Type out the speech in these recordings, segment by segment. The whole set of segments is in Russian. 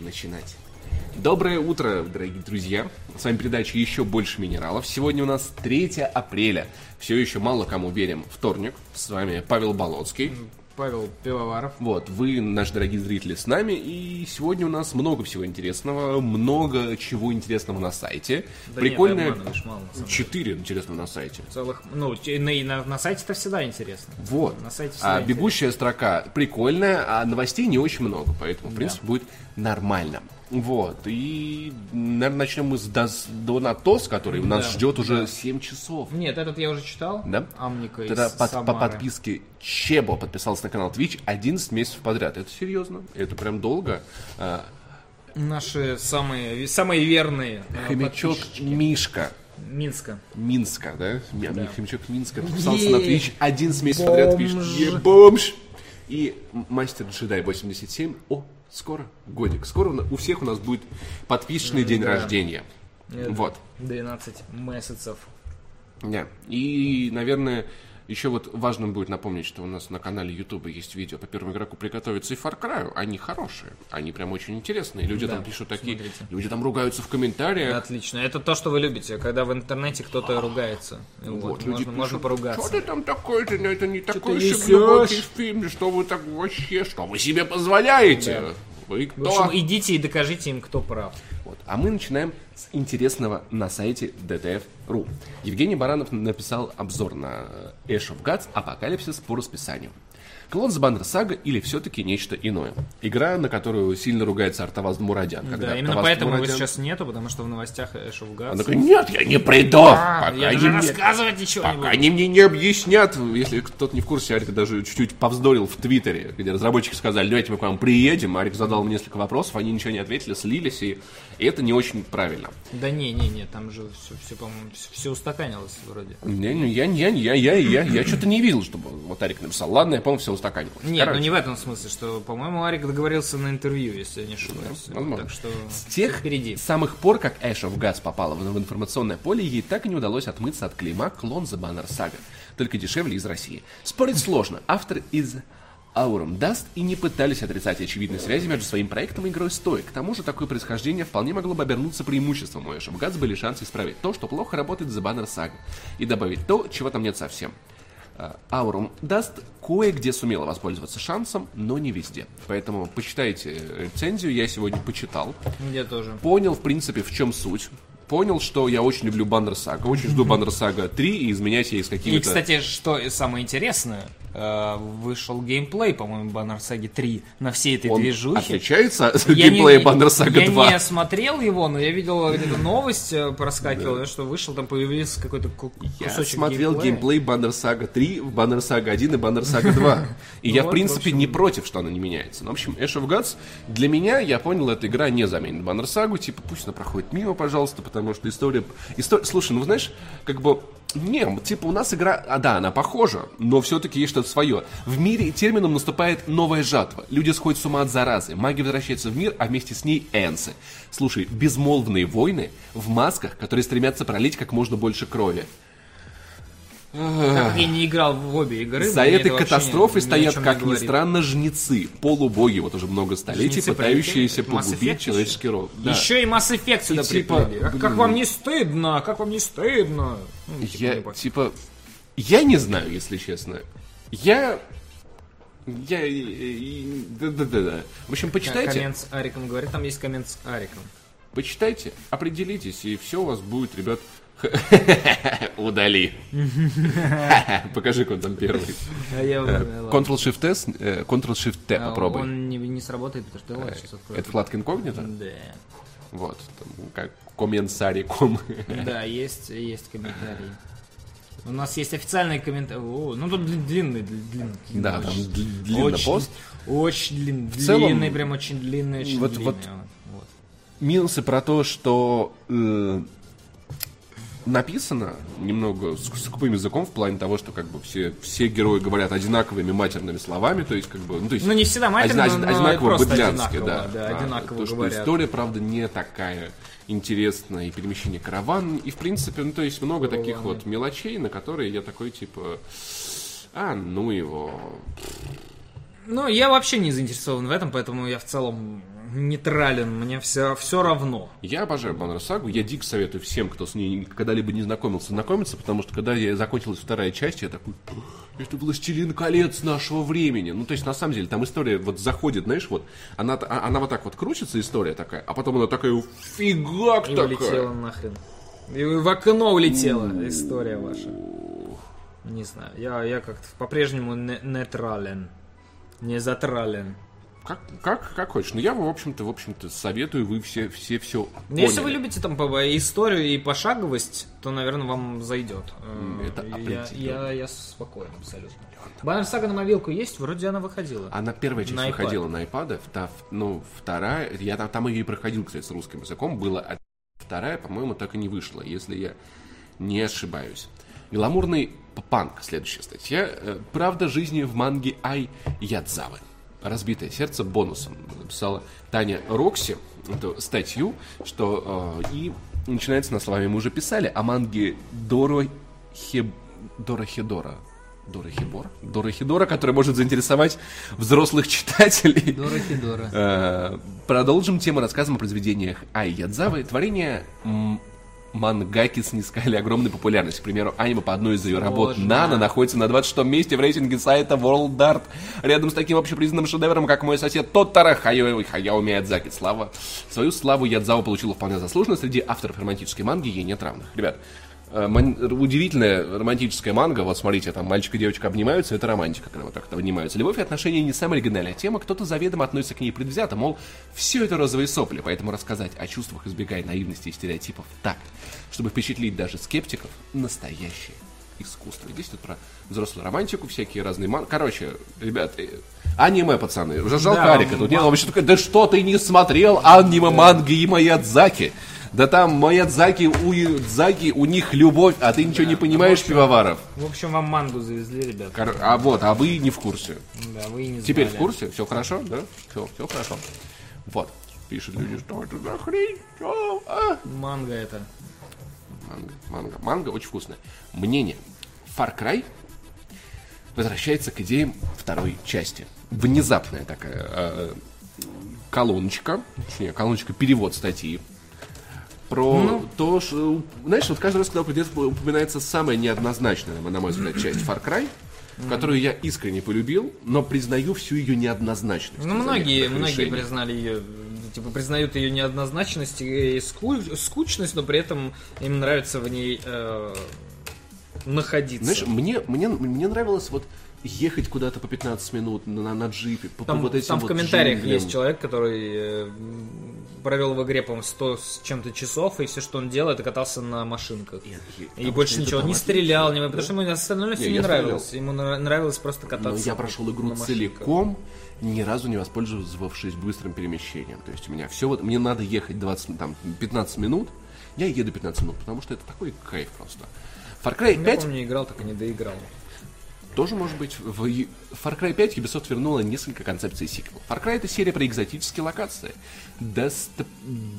начинать. Доброе утро, дорогие друзья. С вами передача «Еще больше минералов». Сегодня у нас 3 апреля. Все еще мало кому верим. Вторник. С вами Павел Болоцкий. Павел Пивоваров. Вот, вы, наши дорогие зрители, с нами. И сегодня у нас много всего интересного. Много чего интересного на сайте. Да деле. Четыре интересного на сайте. Целых, ну, на, на, на сайте-то всегда интересно. Вот. На сайте всегда а бегущая строка прикольная, а новостей не очень много, поэтому, в Да. принципе, будет нормально. Вот. И, наверное, начнем мы с Дос- Донатос, который у нас Да, ждет уже да. 7 часов. Нет, этот я уже читал. Да? Амника Тогда из под- по Самары. подписке Чебо подписался на канал Twitch 11 месяцев подряд. Это серьезно? Это прям долго. А, Наши самые, самые верные э, Хомячок. Мишка. Минска. Минска, да? Да. Хомячок Минска подписался на Е, Twitch 11 месяцев подряд пишет. «Е, бомж! И мастер джедай 87. О, скоро годик. Скоро у всех у нас будет подписчный день да. рождения. Это Вот. 12 месяцев. Да. И, наверное, еще вот важно будет напомнить, что у нас на канале YouTube есть видео по первому игроку приготовиться и Far Cry. Они хорошие. Они прям очень интересные. Люди Да, там пишут такие... смотрите. Люди там ругаются в комментариях. Отлично. Это то, что вы любите, когда в интернете кто-то ругается. И Вот, Вот, люди можно, можно пишут, поругаться. Что ты там такой-то, ну, это не такой уж и несешь?» глубокий фильм, что вы так вообще, что вы себе позволяете? Да. В кто? общем, идите и докажите им, кто прав. Вот. А мы начинаем с интересного на сайте DTF.ru. Евгений Баранов написал обзор на э, Ash of Gods Апокалипсис по расписанию. Клон с Баннер Сага или все-таки нечто иное? Игра, на которую сильно ругается Артаваз Мурадян. Когда да, именно Артаваз поэтому его Мурадян- сейчас нету, потому что в новостях Ash of Gods... Он такой, нет, я не приду, А, пока я они даже мне- рассказывать ничего не Пока они мне не объяснят, если кто-то не в курсе, Арик даже чуть-чуть повздорил в Твиттере, где разработчики сказали, давайте мы к вам приедем, Арик задал им несколько вопросов, они ничего не ответили, слились, и, и это не очень правильно. Да не, не, не, там же все, все по-моему, все, устаканилось вроде. Не, не, я, я, я, я, я, я что-то не видел, чтобы вот Арик написал. Ладно, я, по-моему, все устаканил. Нет, ну не в этом смысле, что, по-моему, Арик договорился на интервью, если я не ошибаюсь. возможно. Так что С тех впереди. самых пор, как Ash of Gods попала в в информационное поле, ей так и не удалось отмыться от клейма клон The Banner Saga. Только дешевле из России. Спорить сложно. Автор из Aurum Dust и не пытались отрицать очевидной связи между своим проектом и игрой Стои. К тому же такое происхождение вполне могло бы обернуться преимуществом. У Ash of Gods были шансы исправить то, что плохо работает в The Banner Saga. И добавить то, чего там нет совсем. А, Aurum Dust кое-где сумела воспользоваться шансом, но не везде. Поэтому почитайте рецензию, я сегодня почитал. Я тоже. Понял, в принципе, в чем суть. Понял, что я очень люблю Баннер Сага. Очень жду Баннер Сага 3 и изменять ей с какими-то... И, кстати, что самое интересное, э, вышел геймплей, по-моему, Banner Saga 3 на всей этой Он движухе. отличается от Я геймплея не- Баннер Сага я 2. не смотрел его, но я видел где-то новость э, проскакивала, что вышел, там появился какой-то ку- Я кусочек смотрел геймплея. геймплей Баннер Сага 3, в Баннер Сага 1 и Баннер Сага 2. И я, в принципе, в общем. не против, что она не меняется. Но, в общем, Ash of Gods, для меня, я понял, эта игра не заменит Баннер Сагу. Типа, пусть она проходит мимо, пожалуйста, потому что история... история... Слушай, ну, знаешь, как бы... Не, типа у нас игра, а да, она похожа, но все-таки есть что-то свое. В мире термином наступает новая жатва. Люди сходят с ума от заразы, маги возвращаются в мир, а вместе с ней энсы. Слушай, безмолвные войны в масках, которые стремятся пролить как можно больше крови. Так как я не играл в обе игры. За этой катастрофой стоят, как ни странно, жнецы, полубоги, вот уже много столетий, пытающиеся погубить человеческий род. Еще и Mass Effect сюда типа, приплели. Как, как вам не стыдно? Как вам не стыдно? Ну, типа, Я, типа, я не знаю, если честно. Я... Я... Да-да-да. В общем, почитайте, Коммент с Ариком говорит, там есть коммент с Ариком. почитайте, определитесь, и все у вас будет, ребят, удали. Покажи, он там первый. А э. Ctrl-Shift-S, э, Ctrl-Shift-T А, попробуй. Он не, сработает, потому что я сейчас открою. Это вкладка инкогнито? Да. Вот, как комментарий.ком. Да, есть, есть комментарии. У нас есть официальный комментарий. О, ну тут дли- длинный, дли- длинный. Да, там очень, длинный очень, пост. Очень длинный, целом, длинный, прям очень длинный, очень вот- длинный. вот Вот. Минусы про то, что э, написано немного с, скупым языком в плане того, что как бы все, все герои говорят одинаковыми матерными словами, то есть как бы, ну то есть Ну, не всегда матерно, один- но одинаково быдлянски, да, да, одинаково то, что говорят. история, правда, не такая интересная и перемещение караван и в принципе, ну то есть много таких Караваны. вот мелочей, на которые я такой типа, а ну его, Ну, я вообще не заинтересован в этом, поэтому я в целом нейтрален, мне все, все равно. Я обожаю Баннер Сагу, я дико советую всем, кто с ней когда-либо не знакомился, знакомиться, потому что когда я закончилась вторая часть, я такой, это «Властелин колец нашего времени». Ну, то есть, на самом деле, там история вот заходит, знаешь, вот, она, а, она вот так вот крутится, история такая, а потом она такая, фигак И такая. улетела нахрен. И в окно улетела история ваша. Не знаю, я, я как-то по-прежнему не- нейтрален. Не затрален. Как, как, как хочешь. Ну, я, в общем-то, в общем-то, советую, вы все, все, все Ну, Если вы любите там по- историю и пошаговость, то, наверное, вам зайдет. Э, это я, я, я спокоен абсолютно. Баннер Сага на мобилку есть? Вроде она выходила. Она первая часть На iPad. выходила на iPad, вта- ну, вторая, я там, там ее и проходил, кстати, с русским языком, было вторая, по-моему, так и не вышла, если я не ошибаюсь. Гламурный панк, следующая статья. Э, Правда жизни в манге Ай Ядзавы. Разбитое сердце бонусом. Написала Таня Рокси эту статью, что э, и начинается на словами. Мы уже писали о манге Доро Хеб... Дора Хедора. Дора Хебора? Дора Хедора, которая может заинтересовать взрослых читателей. Дора-хидора. Э, Продолжим тему рассказом о произведениях Ай Ядзавы. Творение мангаки снискали огромную популярность. К примеру, аниме по одной из ее работ. «Нана» находится на 26 месте в рейтинге сайта World Art. Рядом с таким общепризнанным шедевром, как «Мой сосед Тоттара» Хаяо, Хаяо Миядзаки. Слава. Свою славу Ядзава получила вполне заслуженно. Среди авторов романтической манги ей нет равных. Ребят, удивительная романтическая манга. Вот смотрите, там мальчик и девочка обнимаются, это романтика, когда вот так-то обнимаются. Любовь и отношения не самая оригинальная тема, кто-то заведомо относится к ней предвзято, мол, все это розовые сопли, поэтому рассказать о чувствах, избегая наивности и стереотипов так, чтобы впечатлить даже скептиков, настоящее искусство. Здесь тут про взрослую романтику, всякие разные ман... Короче, ребят, э, аниме, пацаны. Уже жалко Да, Арика. Тут ма- дело вообще такое, да что ты не смотрел аниме, манги и Маядзаки? Да там Маядзаки, у Ядзаки, у них любовь, а ты ничего не понимаешь, пивоваров. В общем, вам мангу завезли, ребят. Кор- А вот, а вы не в курсе. Да, вы не Теперь в знали. курсе? Все хорошо, да? Все, все хорошо. Вот. Пишут люди, что это за хрень? Чё? А? Манга это. Манго, манго, манго очень вкусная. Мнение. Far Cry возвращается к идеям второй части. Внезапная такая э, колоночка, точнее, колоночка перевод статьи про то, что, знаешь, вот каждый раз, когда упоминается- упоминается самая неоднозначная, на мой взгляд, часть Far Cry, которую я искренне полюбил, но признаю всю ее неоднозначность. Ну, многие, многие признали ее, типа, признают ее неоднозначность и ску- скучность, но при этом им нравится в ней э, находиться. Знаешь, мне, мне, мне нравилось вот ехать куда-то по 15 минут на, на джипе, по, по там, вот этим там в вот комментариях джунглям. есть человек, который э, провел в игре, по-моему, 100 с чем-то часов, и все, что он делал, это катался на машинках. И- И потому больше ничего, не стрелял, не, потому что ему остальное все Не, не, я стрелял. нравилось. Ему нра- нравилось просто Но кататься. я прошел игру целиком, ни разу не воспользовавшись быстрым перемещением. То есть у меня все вот, мне надо ехать 20, там, 15 минут, я еду 15 минут, потому что это такой кайф просто. Far Cry Я 5 помню, играл, так и не доиграл. Тоже может быть. В Far Cry 5 Ubisoft вернула несколько концепций сиквела. Far Cry это серия про экзотические локации, дест-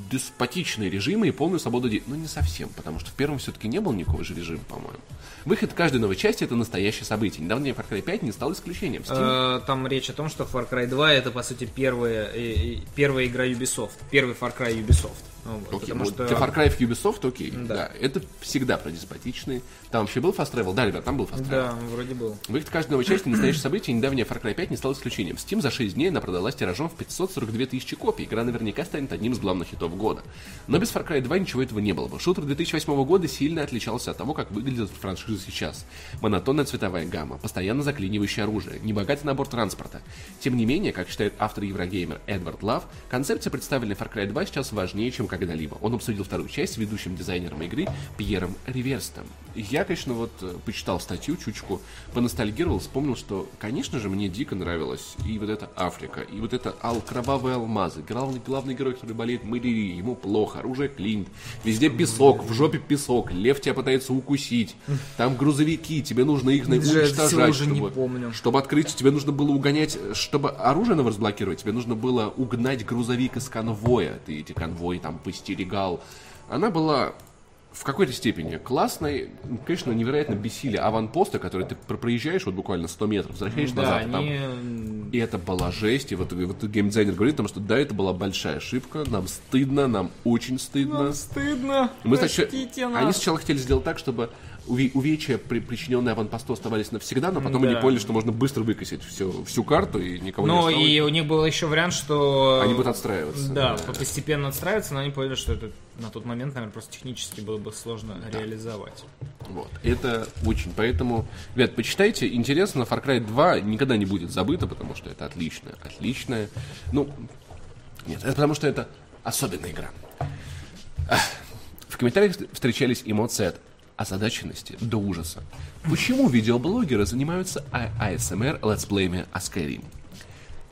деспотичные режимы и полную свободу де- Ну, не совсем, потому что в первом все-таки не было никакого же режима, по-моему. Выход каждой новой части это настоящее событие. Недавно Far Cry 5 не стал исключением. Steam Э, Там речь о том, что Far Cry 2 это по сути первая, и- и- первая игра Ubisoft. Первый Far Cry Ubisoft. Ну, вот, Окей, потому ну, что для Far Cry в Ubisoft, окей, да. Да. это всегда про деспотичные. Там вообще был Fast Travel? Да, ребят, там был Fast Travel. Да, вроде был. Выход каждой новой части настоящее событие, недавняя Far Cry 5 не стал исключением. Steam за 6 дней она продалась тиражом в 542 тысячи копий. Игра наверняка станет одним из главных хитов года. Но без Far Cry 2 ничего этого не было бы. Шутер 2008 года сильно отличался от того, как выглядит франшиза сейчас. Монотонная цветовая гамма, постоянно заклинивающее оружие, небогатый набор транспорта. Тем не менее, как считает автор Еврогеймер Эдвард Лав, концепция, представленная Far Cry 2, сейчас важнее, чем когда-либо. Он обсудил вторую часть с ведущим дизайнером игры Пьером Риверстом. Я, конечно, вот э, почитал статью чучку, поностальгировал, вспомнил, что, конечно же, мне дико нравилась и вот эта Африка, и вот это ал кровавые алмазы, главный, главный герой, который болеет малярией, ему плохо, оружие клинт, везде песок, в жопе песок, лев тебя пытается укусить, там грузовики, тебе нужно их уничтожать, чтобы, чтобы открыть, тебе нужно было угонять, чтобы оружие новое разблокировать, тебе нужно было угнать грузовик из конвоя, ты эти конвои там постерегал. Она была в какой-то степени классной, конечно, невероятно бессили аванпоста, который ты про- проезжаешь вот буквально 100 метров, возвращаешь Да, назад, там они м, И это была жесть. И вот, и вот геймдизайнер говорит, потому что да, это была большая ошибка. Нам стыдно, нам очень стыдно. Нам стыдно. Мы сначала- Они сначала хотели сделать так, чтобы увечья, при- причиненные аванпосту, оставались навсегда, но потом Да. они поняли, что можно быстро выкосить всю, всю карту и никого не Но оставить. и у них был еще вариант, что... Они будут отстраиваться. Да, постепенно отстраиваться, но они поняли, что это на тот момент, наверное, просто технически было бы сложно реализовать. Вот. Это очень. Поэтому, ребят, почитайте. Интересно, Far Cry 2 никогда не будет забыто, потому что это отличная, отличная. Ну, нет, это потому что это особенная игра. В комментариях встречались эмоции от озадаченности до ужаса. Почему видеоблогеры занимаются А- ASMR летсплеями о Skyrim?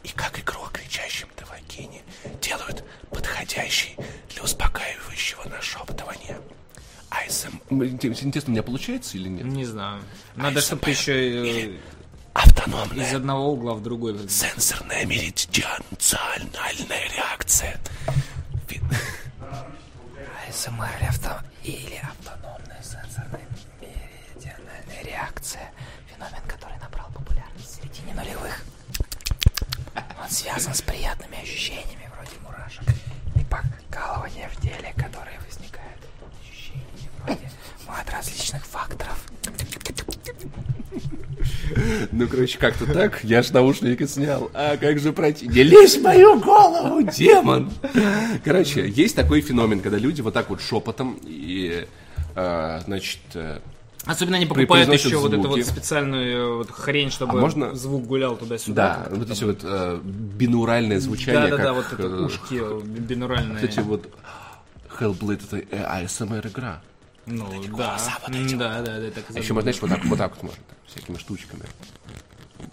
И как игру о кричащем Тавакине делают подходящий для успокаивающего нашептывания. ASM... Интересно, у меня получается или нет? Не знаю. Надо, чтобы ты еще из Автономная одного угла в другой. сенсорная меридианальная реакция. Ви- АСМР авто... связан с приятными ощущениями вроде мурашек и покалывания в теле, которые возникают ощущениями вроде от различных факторов. Ну, короче, как-то так. Я ж наушники снял. А как же пройти? Не лезь в мою голову, демон! Короче, есть такой феномен, когда люди вот так вот шепотом и, э, значит, э, Особенно они При- покупают еще вот эту звуки. вот специальную э, вот хрень, чтобы А можно- звук гулял туда-сюда. да, вот эти вот э, бинуральное звучание, Да-да-да, вот это э, ушки э, бинуральные. Кстати, вот Hellblade это э, ASMR игра. Ну, да. Да, да, да, так А еще, можно, знаешь, вот так, вот так вот можно, так, всякими штучками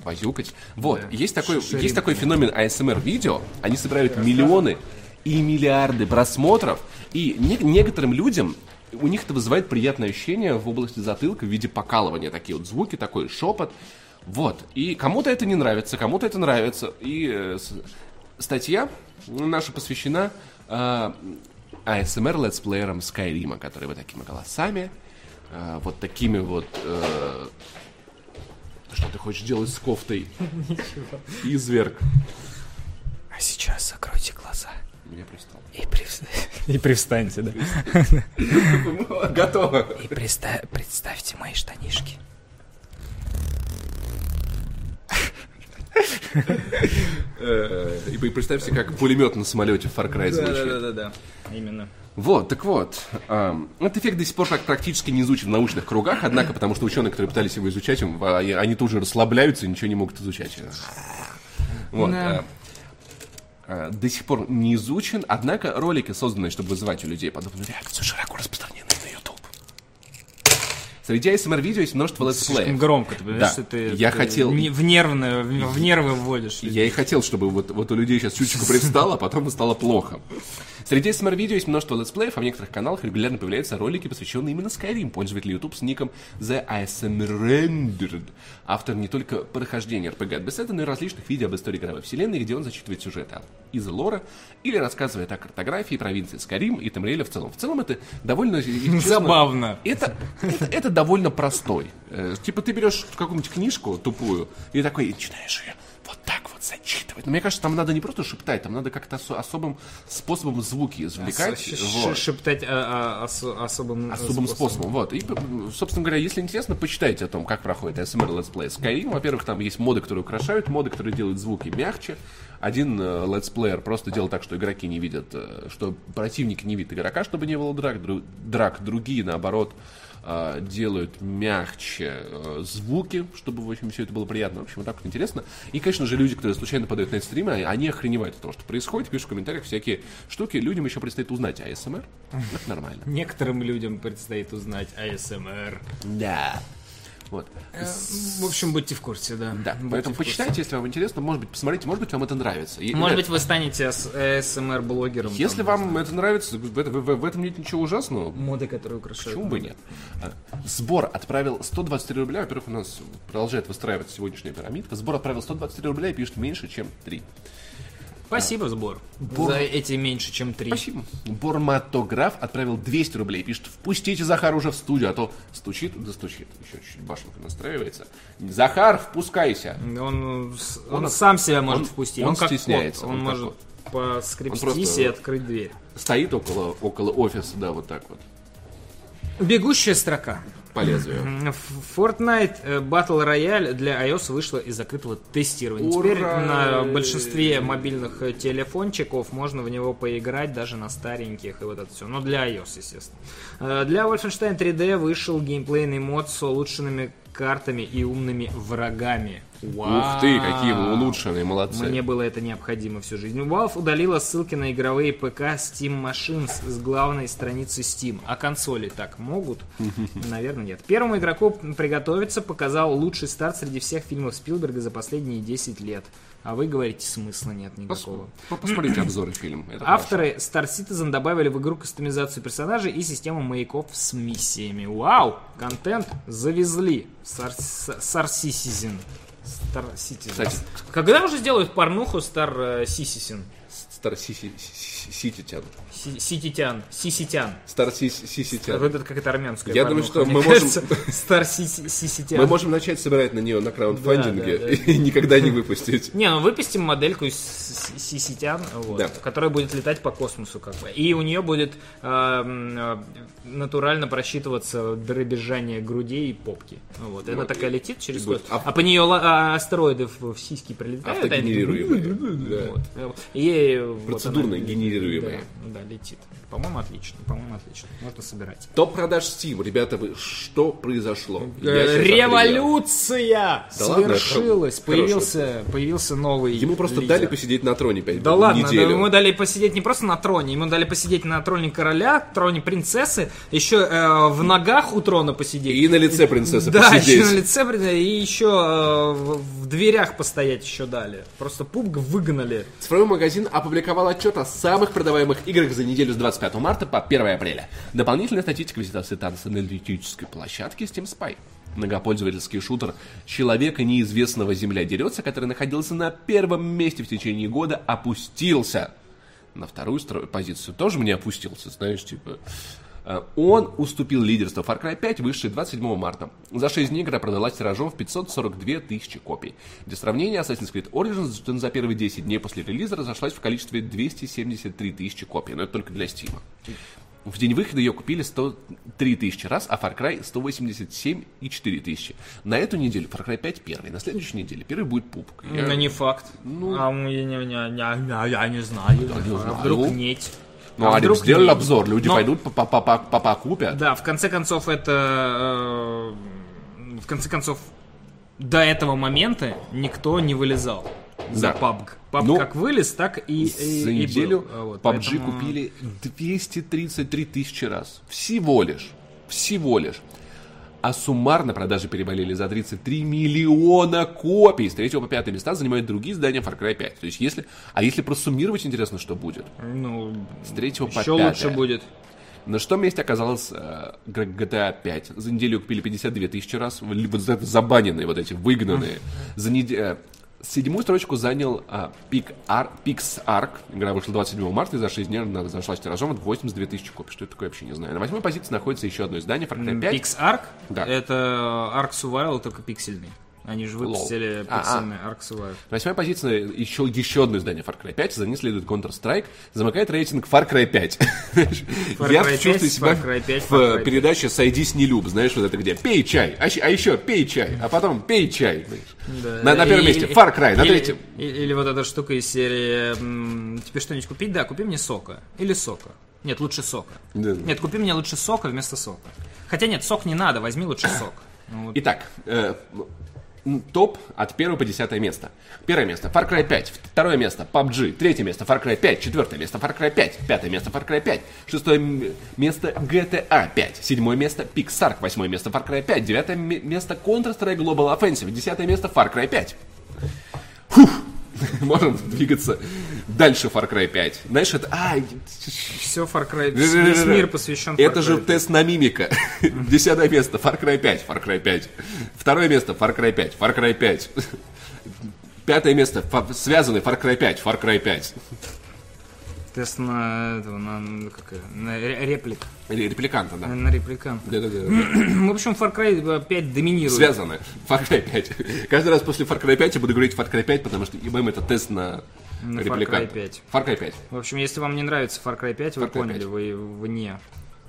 базюкать. Вот, Да. есть, такой, Ширинка. есть такой феномен ASMR видео, они собирают миллионы и миллиарды просмотров, и не- некоторым людям у них это вызывает приятное ощущение в области затылка в виде покалывания, такие вот звуки, такой шепот. Вот, и кому-то это не нравится, кому-то это нравится. И э, статья наша посвящена э, ASMR летсплеерам Скайрима, которые вот такими голосами, э, вот такими вот... э, что ты хочешь делать с кофтой? Изверг. А сейчас закройте глаза Меня пристал. и, И привстаньте, да. Готово. и представьте мои штанишки. Э, И представь себе, как пулемет на самолете в Far Cry звучит. да. Именно. Вот, так вот. эм, Этот эффект до сих пор так практически не изучен в научных кругах, однако, потому что ученые, которые пытались его изучать, а, они- они тут же расслабляются и ничего не могут изучать. Вот. Да. Э, До сих пор не изучен, однако ролики, созданные, чтобы вызывать у людей подобную реакцию, широко распространены на YouTube. Среди ASMR-видео есть множество летсплеев. громко, ты понимаешь, Да. что ты, Я ты хотел- в, нервно, в, нервы вводишь. Я и хотел, чтобы вот, вот у людей сейчас чуточку предстало, а потом стало плохо. Среди SMR-видео есть множество летсплеев, а в некоторых каналах регулярно появляются ролики, посвященные именно Skyrim. Пользователь YouTube с ником The ASMR Rendered. Автор не только прохождения RPG от Bethesda, но и различных видео об истории игровой вселенной, где он зачитывает сюжеты из лора или рассказывает о картографии провинции Skyrim и Темреля в целом. В целом это довольно... честно, Забавно. это, это, это довольно простой. Э, типа ты берешь какую-нибудь книжку тупую и такой начинаешь ее так вот зачитывать. Но мне кажется, там надо не просто шептать, там надо как-то осо- особым способом звуки извлекать. Ш- вот. Шептать а, а, осо- особым, Особым способом. Вот. И, собственно говоря, если интересно, почитайте о том, как проходит ASMR летсплей Skyrim. Во-первых, там есть моды, которые украшают, моды, которые делают звуки мягче. Один э, летсплеер просто делал так, что игроки не видят, э, что противники не видят игрока, чтобы не было драк. Дру- драк. Другие, наоборот, э, делают мягче э, звуки, чтобы, в общем, все это было приятно. В общем, вот так вот интересно. И, конечно же, люди, которые случайно подают на эти стримы, они охреневают от того, что происходит, пишут в комментариях всякие штуки. Людям еще предстоит узнать ASMR. Это нормально. Некоторым людям предстоит узнать ASMR. Да. Вот. Э, В общем, будьте в курсе, да. Да, Будьте поэтому в курсе. почитайте, если вам интересно, может быть, посмотрите, может быть, вам это нравится. И, Может быть, вы станете ASMR-блогером. если вам это нравится, в, в- в этом нет ничего ужасного. Моды, которые украшают. Почему бы нет? А, Сбор отправил 123 рубля. Во-первых, у нас продолжает выстраиваться сегодняшняя пирамидка. Сбор отправил 123 рубля и пишет меньше, чем 3. Спасибо, сбор. За эти меньше, чем три. Спасибо. Борматограф отправил 200 рублей. Пишет, впустите Захар уже в студию, а то стучит, да стучит. Еще чуть-чуть башенка настраивается. Захар, впускайся. Он, с- он сам себя может он- впустить. он как стесняется, кот. он Он, как может Он поскрепстись просто- и открыть дверь. Стоит около, около офиса, да, вот так вот. Бегущая строка. По лезвию. Fortnite э, Battle Royale для iOS вышла из закрытого тестирования. Теперь Ура! на большинстве мобильных э, телефончиков можно в него поиграть, даже на стареньких и вот это все. Но для iOS, естественно. Э, Для Wolfenstein 3D вышел геймплейный мод с улучшенными картами и умными врагами. Ух ты, какие вы Вау! улучшенные, молодцы. Мне было это необходимо всю жизнь. Valve удалила ссылки на игровые ПК Steam Machines с главной страницы Steam. А консоли так могут? Наверное, нет. Первому игроку приготовиться показал лучший старт среди всех фильмов Спилберга за последние 10 лет. А вы говорите, смысла нет никакого. Пос- Посмотрите обзоры фильма. Авторы Star Citizen добавили в игру кастомизацию персонажей и систему маяков с миссиями. Вау! Контент завезли. Star, Star Citizen. Star Citizen. Кстати, Когда уже сделают порнуху Star э, Citizen? Стар Сититян. Си- Сититян. Сиситян. Стар Сис- Сиситян. Вот это как это армянская Я думаю, что мы можем-. Стар Сиси- Сиситян. Мы можем начать собирать на нее на краундфандинге и никогда не выпустить. Не, ну выпустим модельку из Сиситян, которая будет летать по космосу, как бы. И у нее будет э, м, э, натурально просчитываться дребезжание грудей и попки. Вот. Она такая летит через ав- А по нее а, астероиды в, сиськи прилетают. Автогенерируемые. да. И вот Процедурно она- генерируемые. Да, да, летит. По-моему, отлично. По-моему, отлично. Можно собирать. Топ продаж Steam. Ребята, вы что произошло? Я Э. Революция Да свершилась. хорошо. Появился, появился новый. Ему просто лидер. дали посидеть на троне 5 Да ладно, да, неделю. ему дали посидеть не просто на троне, ему дали посидеть на троне короля, троне принцессы, еще э, в ногах у трона посидеть. И на лице принцессы да, посидеть. еще на лице, и еще э, в, дверях постоять еще дали. Просто пуг выгнали. Цифровой магазин опубликовал отчет о самых продаваемых играх за неделю с 25 марта по 1 апреля. Дополнительная статистика визитации танца аналитической площадки Steam Spy. Многопользовательский шутер «Человека неизвестного земля дерется», который находился на первом месте в течение года, опустился. На вторую позицию тоже мне опустился, знаешь, типа... Э, Он уступил лидерство Far Cry 5, вышедшей 27 марта. За 6 дней игра продалась тиражом в 542 тысячи копий. Для сравнения, Assassin's Creed Origins за первые 10 дней после релиза разошлась в количестве 273 тысячи копий, но это только для Steam. В день выхода ее купили 103 тысячи раз, а Far Cry 187 и 4 тысячи. На эту неделю Far Cry 5 первый, на следующей неделе первый будет пупк. Я- Ну, не факт. а мы не, не, не, не, я не знаю. не а знаю. вдруг нет. Ну, а вдруг сделали обзор, люди Но- пойдут по- по- по- по- по- покупят. Да, в конце концов, это... э, в конце концов, до этого момента никто не вылезал за Да. PUBG. PUBG Ну, как вылез, так и, и- За и неделю был. А вот, PUBG поэтому- купили 233 тысячи раз. Всего лишь. Всего лишь. А суммарно продажи перевалили за 33 миллиона копий. С 3 по 5 места занимают другие издания Far Cry 5. То есть если... А если просуммировать, интересно, что будет. Ну, С 3 по еще 5. лучше будет. На что месте оказалось э, GTA 5. За неделю купили 52 тысячи раз. За- забаненные вот эти, выгнанные. За неделю... Седьмую строчку занял а, Ar- Arc. Игра вышла 27 марта и за 6 дней она зашлась тиражом в 82 тысячи копий. Что это такое, вообще не знаю. На восьмой позиции находится еще одно издание, Far Cry 5. PixArk, Да. это Ark Survival, только пиксельный. Они же выпустили А, а. пиксельный Ark Survival. На восьмой позиции еще, еще одно издание Far Cry 5. За ним следует Counter-Strike. Замыкает рейтинг Far Cry 5. Far Я Cry 5, чувствую себя Far Cry 5, в Far Cry 5. передаче «Сойдись не люб». Знаешь, вот это где «Пей чай», а, а еще «Пей чай», а потом «Пей чай». Да. На, на первом Или- месте Far Cry, на или- третьем. Или, или вот эта штука из серии «Тебе что-нибудь купить?» Да, купи мне сока. Или сока. Нет, лучше сока. Да. Нет, купи мне лучше сока вместо сока. Хотя нет, сок не надо, возьми лучше сок. Ну, вот. Итак, э, топ от 1 по 10 место. Первое место Far Cry 5, второе место PUBG, третье место Far Cry 5, четвертое место Far Cry 5, пятое место Far Cry 5, шестое место GTA 5, седьмое место Pixar, восьмое место Far Cry 5, девятое место Counter-Strike Global Offensive, десятое место Far Cry 5. Фух! Можем двигаться дальше Far Cry 5. Знаешь, это... А, Все Far Cry, весь мир посвящен Far это Cry же 5. тест на мимика. Десятое место, Far Cry 5, Far Cry 5. Второе место, Far Cry 5, Far Cry 5. Пятое место. Связанный Far Cry 5. Far Cry 5. Тест на этого, на, на, какая, на ре- реплик. Или репликанта, да. На репликант. Да-да-да. В общем, Far Cry 5 доминирует. Связаны. Far Cry 5. Каждый раз после Far Cry 5 я буду говорить Far Cry 5, потому что ИБМ это тест на, На Far репликанта. Cry 5. Far Cry 5. В общем, если вам не нравится Far Cry 5, вы Far Cry поняли, 5. вы вне,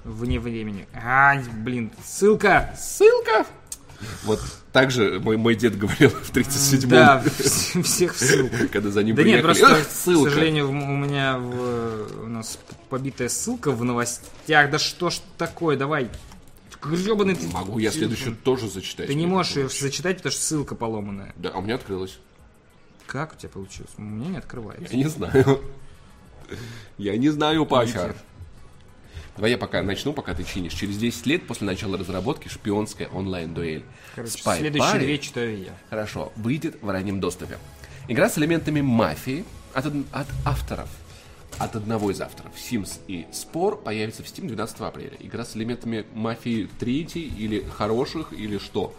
вне времени. Ай, блин, ссылка. Ссылка. Вот так же мой, мой дед говорил в 37-м, Да, вс- всех в ссылку. когда за ним Да нет, приехали. просто, «Ах, к ссылка. сожалению, у меня в- у нас побитая ссылка в новостях. Да что ж такое, давай. Гребаный ты. Могу я следующую тоже зачитать. Ты не можешь ее зачитать, потому что ссылка поломанная. Да, а у меня открылось. Как у тебя получилось? У меня не открывается. Я не знаю. Я не знаю, Паша. Давай я пока начну, пока ты чинишь. Через 10 лет после начала разработки шпионская онлайн-дуэль. Короче, Spy следующие Party, две читаю я. Хорошо, выйдет в раннем доступе. Игра с элементами мафии от, от авторов. От одного из авторов. Sims и Спор появится в Steam 12 апреля. Игра с элементами мафии третьей или хороших, или что.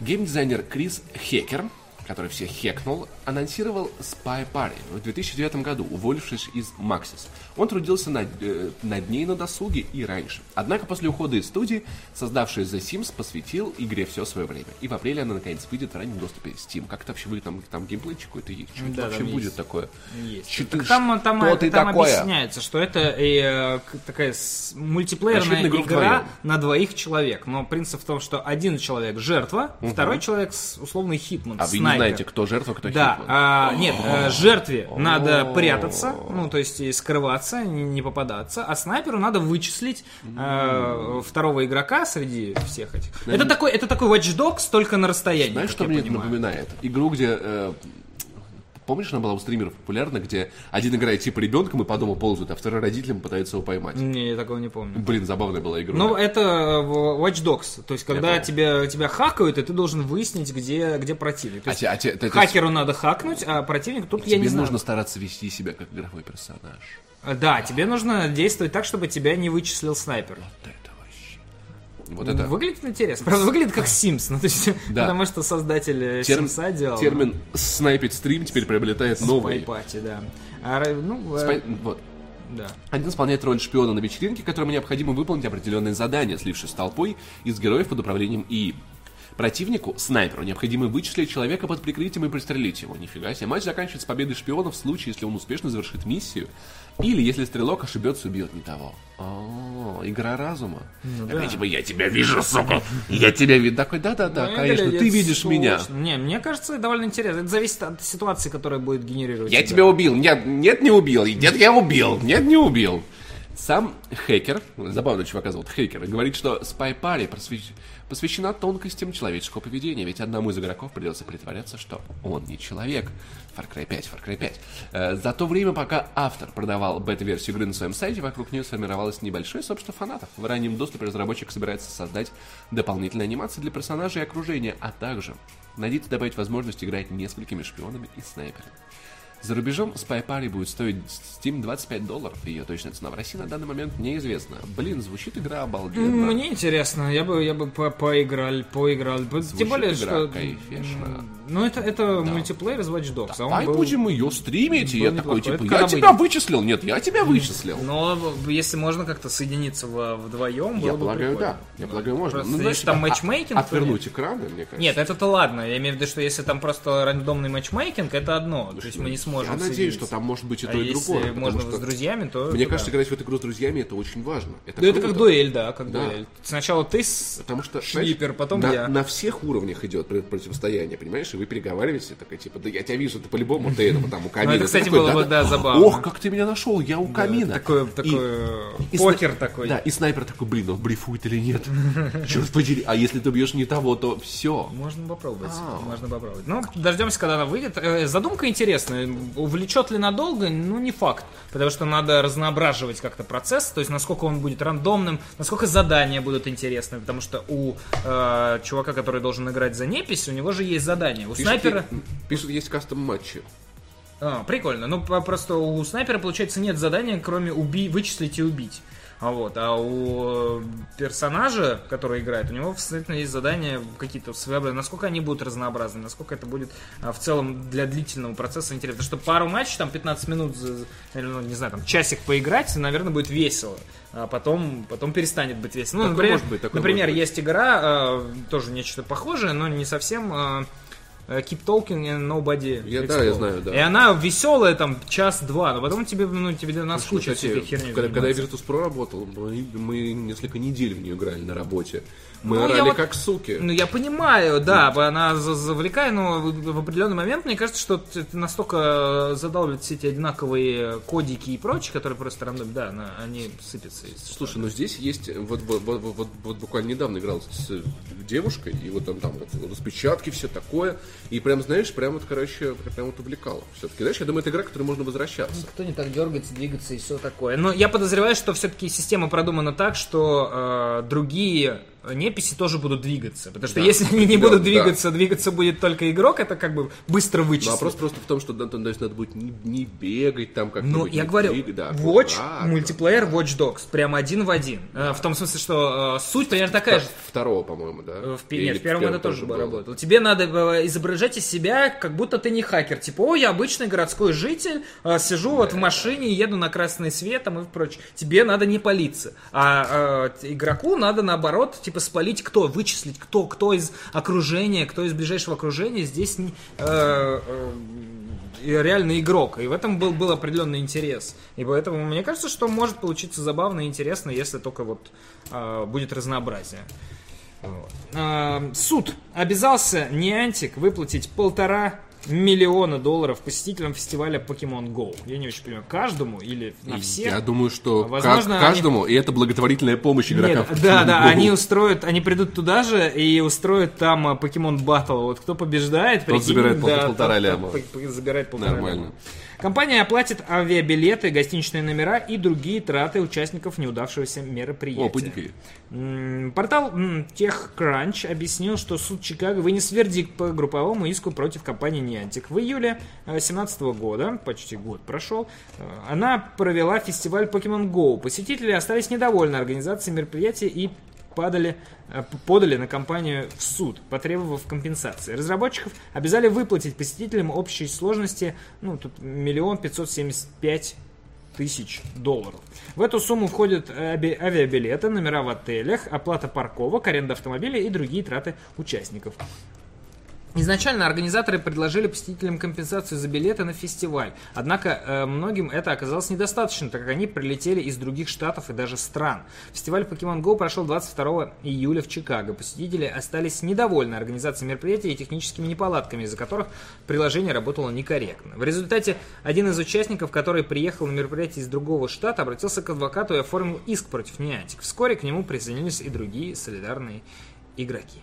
Геймдизайнер Крис Хекер, который всех хекнул, анонсировал Spy Party в 2009 году, уволившись из Maxis. Он трудился над, э, над ней на досуге и раньше. Однако после ухода из студии, создавший The Sims, посвятил игре все свое время. И в апреле она наконец выйдет в раннем доступе Steam. Как это вообще будет? Там, там геймплейчик какой-то есть? Что это Да, вообще там будет есть. такое? Есть. Че Так ты- там, там, что ты там такое? объясняется, что это э, такая мультиплеерная игра вдвоем. на двоих человек. Но принцип в том, что один человек жертва, второй человек условный Hitman, снайпер. Знаете, кто жертва, кто Да, а, нет, э, жертве надо прятаться, ну, то есть и скрываться, не не попадаться, а снайперу надо вычислить э, второго игрока среди всех этих. Это такой, это такой Watch Dogs, только на расстоянии. Знаешь, что мне это напоминает? Игру, где... э, помнишь, она была у стримеров популярна, где один играет типа ребенком и по дому ползает, а второй родителям пытается его поймать? Не, я такого не помню. Блин, забавная была игра. Ну, это в Watch Dogs. То есть, когда тебя, тебя хакают, и ты должен выяснить, где, где противник. То А есть, те- а те- это- хакеру надо хакнуть, а противник тут я Тебе не знаю. нужно стараться вести себя как игровой персонаж. Да, тебе нужно действовать так, чтобы тебя не вычислил снайпер. Вот это. Вот это Выглядит интересно. Правда, выглядит как Sims. Ну, то есть, Да. потому что создатель э, терм- Sims делал. термин снайпить стрим теперь приобретает новый. SpyParty, да. А, ра- ну, э, Spy- Вот. да. Один исполняет роль шпиона на вечеринке, которому необходимо выполнить определенные задания, слившись с толпой из героев под управлением ИИ. Противнику, снайперу, необходимо вычислить человека под прикрытием и пристрелить его. Нифига себе. Матч заканчивается победой шпиона в случае, если он успешно завершит миссию, или если стрелок ошибется убьет не того. О, игра разума. Такая, типа, я тебя вижу, сука! Я тебя вижу. Такой, да-да-да, Ну, конечно, ты видишь меня. сложно. Не, мне кажется, это довольно интересно. Это зависит от ситуации, которая будет генерировать. Я игра. тебя убил. Нет, нет, не убил. Нет, я убил. Нет, не убил. Сам хакер, забавно чувака зовут хакер, говорит, что Spy Party просвещ- посвящена тонкостям человеческого поведения, ведь одному из игроков придется притворяться, что он не человек. Far Cry 5, Far Cry 5. Э, За то время, пока автор продавал бета-версию игры на своем сайте, вокруг нее сформировалось небольшое сообщество фанатов. В раннем доступе разработчик собирается создать дополнительные анимации для персонажей и окружения, а также надеется добавить возможность играть несколькими шпионами и снайперами. За рубежом Spy Party будет стоить Steam 25 долларов. Ее точная цена в России на данный момент неизвестна. Блин, звучит игра обалденно. Мне интересно, я бы, я бы по- поиграл, поиграл. Тем более, игра что... кайфешная. Ну, это, это мультиплеер из Watch Dogs. а он Давай был- будем ее стримить. И я такой, типа, я когда тебя выйдет? вычислил. Нет, я тебя вычислил. Но если можно как-то соединиться в- вдвоем, Я было бы полагаю, прикольно. да. Я полагаю, можно. Просто знаешь, если там а- матчмейкинг, Отвернуть экраны, мне кажется. Нет, это-то ладно. Я имею в виду, что если там просто рандомный матчмейкинг, это одно. То есть мы не сможем Я надеюсь, соединиться. что там может быть и А то, и если другое. потому можно что с друзьями, то... Мне то кажется, да. играть в эту игру с друзьями это очень важно. Это Да это как дуэль, да, как Да. дуэль. Сначала ты с... Потому что знаешь, потом на, я. на всех уровнях идет про- противостояние, понимаешь? И вы переговариваетесь, и такой, типа, да я тебя вижу, ты по-любому, ты это там у камина. Ну, это, Ты кстати, было бы, да, забавно. Ох, как ты меня нашел, я у камина. Такой, такой и покер такой. Да, и снайпер такой, блин, он блефует или нет? Черт подери, а если ты бьешь не того, то все. Можно попробовать. Ау. Можно попробовать. Ну, дождемся, когда она выйдет. Э, Задумка интересная. Увлечет ли надолго? Ну, не факт. Потому что надо разноображивать как-то процесс. То есть, насколько он будет рандомным, насколько задания будут интересны. Потому что у э, чувака, который должен играть за непись, у него же есть задания. У снайпера... Пишут, есть кастом матчи. А, прикольно. Ну, просто у снайпера, получается, нет задания, кроме уби... вычислить и убить. А вот, а у персонажа, который играет, у него действительно есть задания какие-то своеобразные. Насколько они будут разнообразны, насколько это будет а, в целом для длительного процесса интересно. Потому что пару матчей, там 15 минут, наверное, не знаю, там часик поиграть, наверное, будет весело. А потом, потом перестанет быть весело. Ну, Такое например, может быть, такое например может быть. есть игра, э, тоже нечто похожее, но не совсем э, э, Keep Talking and Nobody Я- да, я знаю, да. И она веселая, там, час-два, но потом тебе, ну, тебе наскучит Кстати, всякой херней когда, когда я. Virtus.pro работал, мы, мы несколько недель в нее играли на работе. Мы Ну, орали вот- как суки. Ну, я понимаю, да, она за- завлекает, но в определенный момент, мне кажется, что ты настолько задалбливает все эти одинаковые кодики и прочее, которые просто рандом, да, на- они сыпятся. Слушай, ну здесь есть, вот, вот, вот, вот- вот буквально недавно играл с девушкой, и вот там, там вот распечатки, все такое, и прям, знаешь, прям вот, короче, прям вот увлекало. Все-таки, знаешь, я думаю, это игра, к которой можно возвращаться. Кто не так дергается, двигаться и все такое. Но я подозреваю, что все-таки система продумана так, что э, другие неписи тоже будут двигаться. Потому что Да. если они не Да, будут да. двигаться, двигаться будет только игрок, это как бы быстро Ну, вычислить. вопрос просто в том, что да, то есть надо будет не, не бегать там как Ну, я говорю, да, Watch, аккуратно. мультиплеер Watch Dogs, прямо один в один. Э, В том смысле, что э, суть примерно такая же. Второго, по-моему, да? Э, В, Или нет, в первом это тоже было? работало. Тебе надо изображать из себя, как будто ты не хакер. Типа, о, я обычный городской житель, э, сижу вот в машине, еду на красный свет там, и прочее. Тебе надо не палиться. А э, игроку надо наоборот, типа, спалить кто, вычислить кто, кто из окружения, кто из ближайшего окружения здесь не, э, э, реальный игрок. И в этом был, был определенный интерес. И поэтому мне кажется, что может получиться забавно и интересно, если только вот э, будет разнообразие. Вот. А, Суд обязался Niantic выплатить полтора миллиона долларов посетителям фестиваля Pokemon Go. Я не очень понимаю, каждому или на всех? Я думаю, что Возможно, ка- каждому, и это благотворительная помощь игрокам. Нет, да, да, Go. они устроят, они придут туда же и устроят там а, Pokemon Battle. Вот кто побеждает, прикинь, забирает да, полтора тот- ляма. тот забирает полтора Нормально. ляма. Компания оплатит авиабилеты, гостиничные номера и другие траты участников неудавшегося мероприятия. О, Портал TechCrunch объяснил, что суд Чикаго вынес вердикт по групповому иску против компании Niantic. В июле 2017 года, почти год прошел, э, она провела фестиваль Pokemon Go. Посетители остались недовольны организацией мероприятия и падали, э, подали на компанию в суд, потребовав компенсации. Разработчиков обязали выплатить посетителям общей сложности, ну, тут миллион пятьсот семьдесят пять тысяч долларов. В эту сумму входят аби- авиабилеты, номера в отелях, оплата парковок, аренда автомобиля и другие траты участников. Изначально организаторы предложили посетителям компенсацию за билеты на фестиваль. Однако э, многим это оказалось недостаточно, так как они прилетели из других штатов и даже стран. Фестиваль Pokemon Go прошел 22 июля в Чикаго. Посетители остались недовольны организацией мероприятия и техническими неполадками, из-за которых приложение работало некорректно. В результате один из участников, который приехал на мероприятие из другого штата, обратился к адвокату и оформил иск против Niantic. Вскоре к нему присоединились и другие солидарные игроки.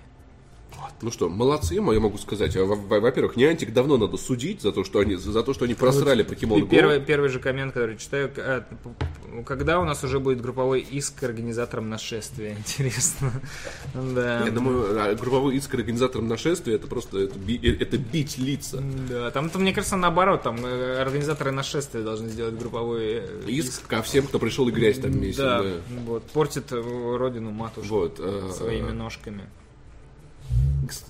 Ну что, молодцы, мо- я могу сказать. А, во- во- Во-первых, Niantic давно надо судить за то, что они, за то, что они просрали Pokemon И Go. первый, первый же коммент, который читаю, а, когда у нас уже будет групповой иск к организаторам нашествия, интересно. Да. Я думаю, а, групповой иск к организаторам нашествия это просто это, би- э, это бить лица. Да, там-то, мне кажется, наоборот, там э, организаторы нашествия должны сделать групповой э, Иск ко всем, кто пришел и грязь там месяц. Да, да. вот, портит родину матушку Вот. своими ножками.